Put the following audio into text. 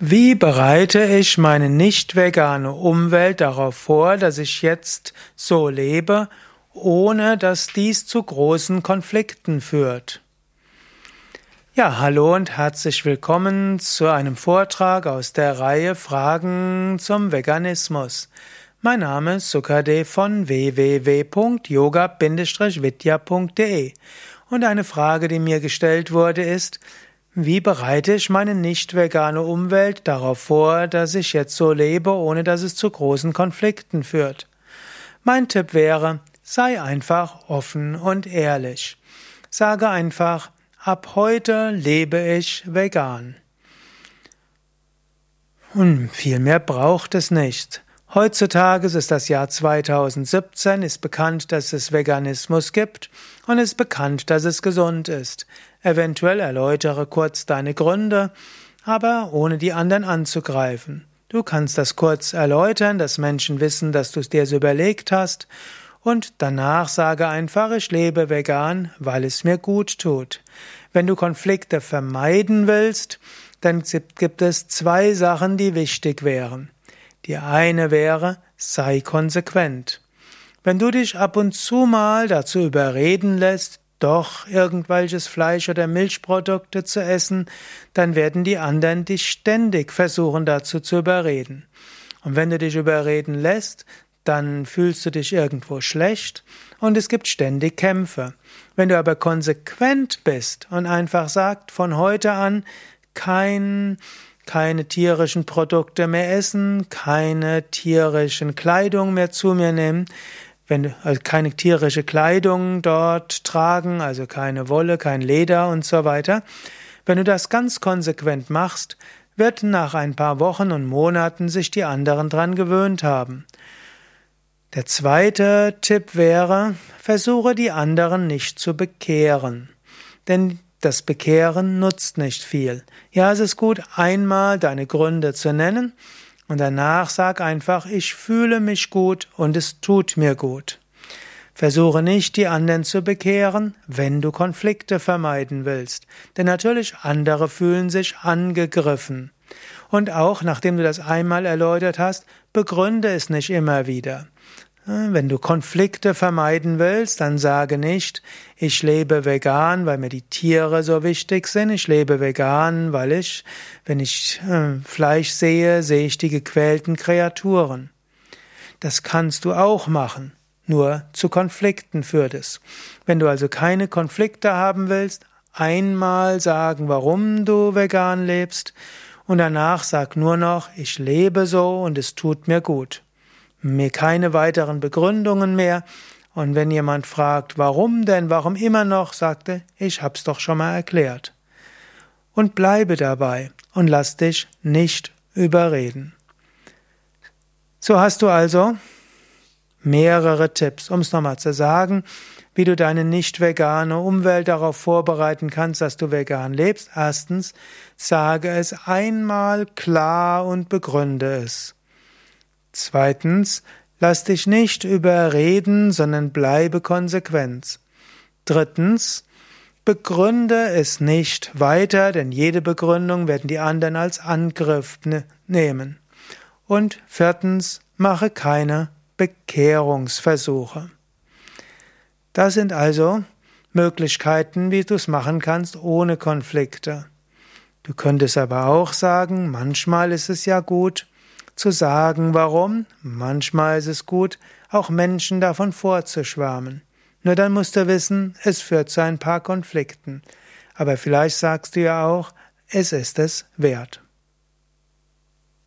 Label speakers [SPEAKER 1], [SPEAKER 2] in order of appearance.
[SPEAKER 1] Wie bereite ich meine nicht vegane Umwelt darauf vor, dass ich jetzt so lebe, ohne dass dies zu großen Konflikten führt? Ja, hallo und herzlich willkommen zu einem Vortrag aus der Reihe Fragen zum Veganismus. Mein Name ist Sukade von www.yoga-vidya.de und eine Frage, die mir gestellt wurde, ist, wie bereite ich meine nicht vegane Umwelt darauf vor, dass ich jetzt so lebe, ohne dass es zu großen Konflikten führt? Mein Tipp wäre, sei einfach offen und ehrlich. Sage einfach, ab heute lebe ich vegan. Und viel mehr braucht es nicht. Heutzutage ist das Jahr 2017, ist bekannt, dass es Veganismus gibt und ist bekannt, dass es gesund ist. Eventuell erläutere kurz deine Gründe, aber ohne die anderen anzugreifen. Du kannst das kurz erläutern, dass Menschen wissen, dass du es dir so überlegt hast, und danach sage einfach, ich lebe vegan, weil es mir gut tut. Wenn du Konflikte vermeiden willst, dann gibt es zwei Sachen, die wichtig wären. Die eine wäre, sei konsequent. Wenn du dich ab und zu mal dazu überreden lässt, doch irgendwelches Fleisch oder Milchprodukte zu essen, dann werden die anderen dich ständig versuchen dazu zu überreden. Und wenn du dich überreden lässt, dann fühlst du dich irgendwo schlecht und es gibt ständig Kämpfe. Wenn du aber konsequent bist und einfach sagst, von heute an kein keine tierischen Produkte mehr essen, keine tierischen Kleidung mehr zu mir nehmen, wenn also keine tierische Kleidung dort tragen, also keine Wolle, kein Leder und so weiter. Wenn du das ganz konsequent machst, wird nach ein paar Wochen und Monaten sich die anderen dran gewöhnt haben. Der zweite Tipp wäre, versuche die anderen nicht zu bekehren. Denn das Bekehren nutzt nicht viel. Ja, es ist gut, einmal deine Gründe zu nennen und danach sag einfach, ich fühle mich gut und es tut mir gut. Versuche nicht, die anderen zu bekehren, wenn du Konflikte vermeiden willst. Denn natürlich andere fühlen sich angegriffen. Und auch, nachdem du das einmal erläutert hast, begründe es nicht immer wieder. Wenn du Konflikte vermeiden willst, dann sage nicht, ich lebe vegan, weil mir die Tiere so wichtig sind. Ich lebe vegan, weil ich, wenn ich äh, Fleisch sehe, sehe ich die gequälten Kreaturen. Das kannst du auch machen. Nur zu Konflikten führt es. Wenn du also keine Konflikte haben willst, einmal sagen, warum du vegan lebst und danach sag nur noch, ich lebe so und es tut mir gut mir keine weiteren Begründungen mehr. Und wenn jemand fragt, warum denn, warum immer noch, sagte, ich hab's doch schon mal erklärt. Und bleibe dabei und lass dich nicht überreden. So hast du also mehrere Tipps, um es nochmal zu sagen, wie du deine nicht vegane Umwelt darauf vorbereiten kannst, dass du vegan lebst. Erstens, sage es einmal klar und begründe es. Zweitens, lass dich nicht überreden, sondern bleibe konsequent. Drittens, begründe es nicht weiter, denn jede Begründung werden die anderen als Angriff ne nehmen. Und viertens, mache keine Bekehrungsversuche. Das sind also Möglichkeiten, wie du es machen kannst ohne Konflikte. Du könntest aber auch sagen, manchmal ist es ja gut, zu sagen, warum. Manchmal ist es gut, auch Menschen davon vorzuschwärmen. Nur dann musst du wissen, es führt zu ein paar Konflikten. Aber vielleicht sagst du ja auch, es ist es wert.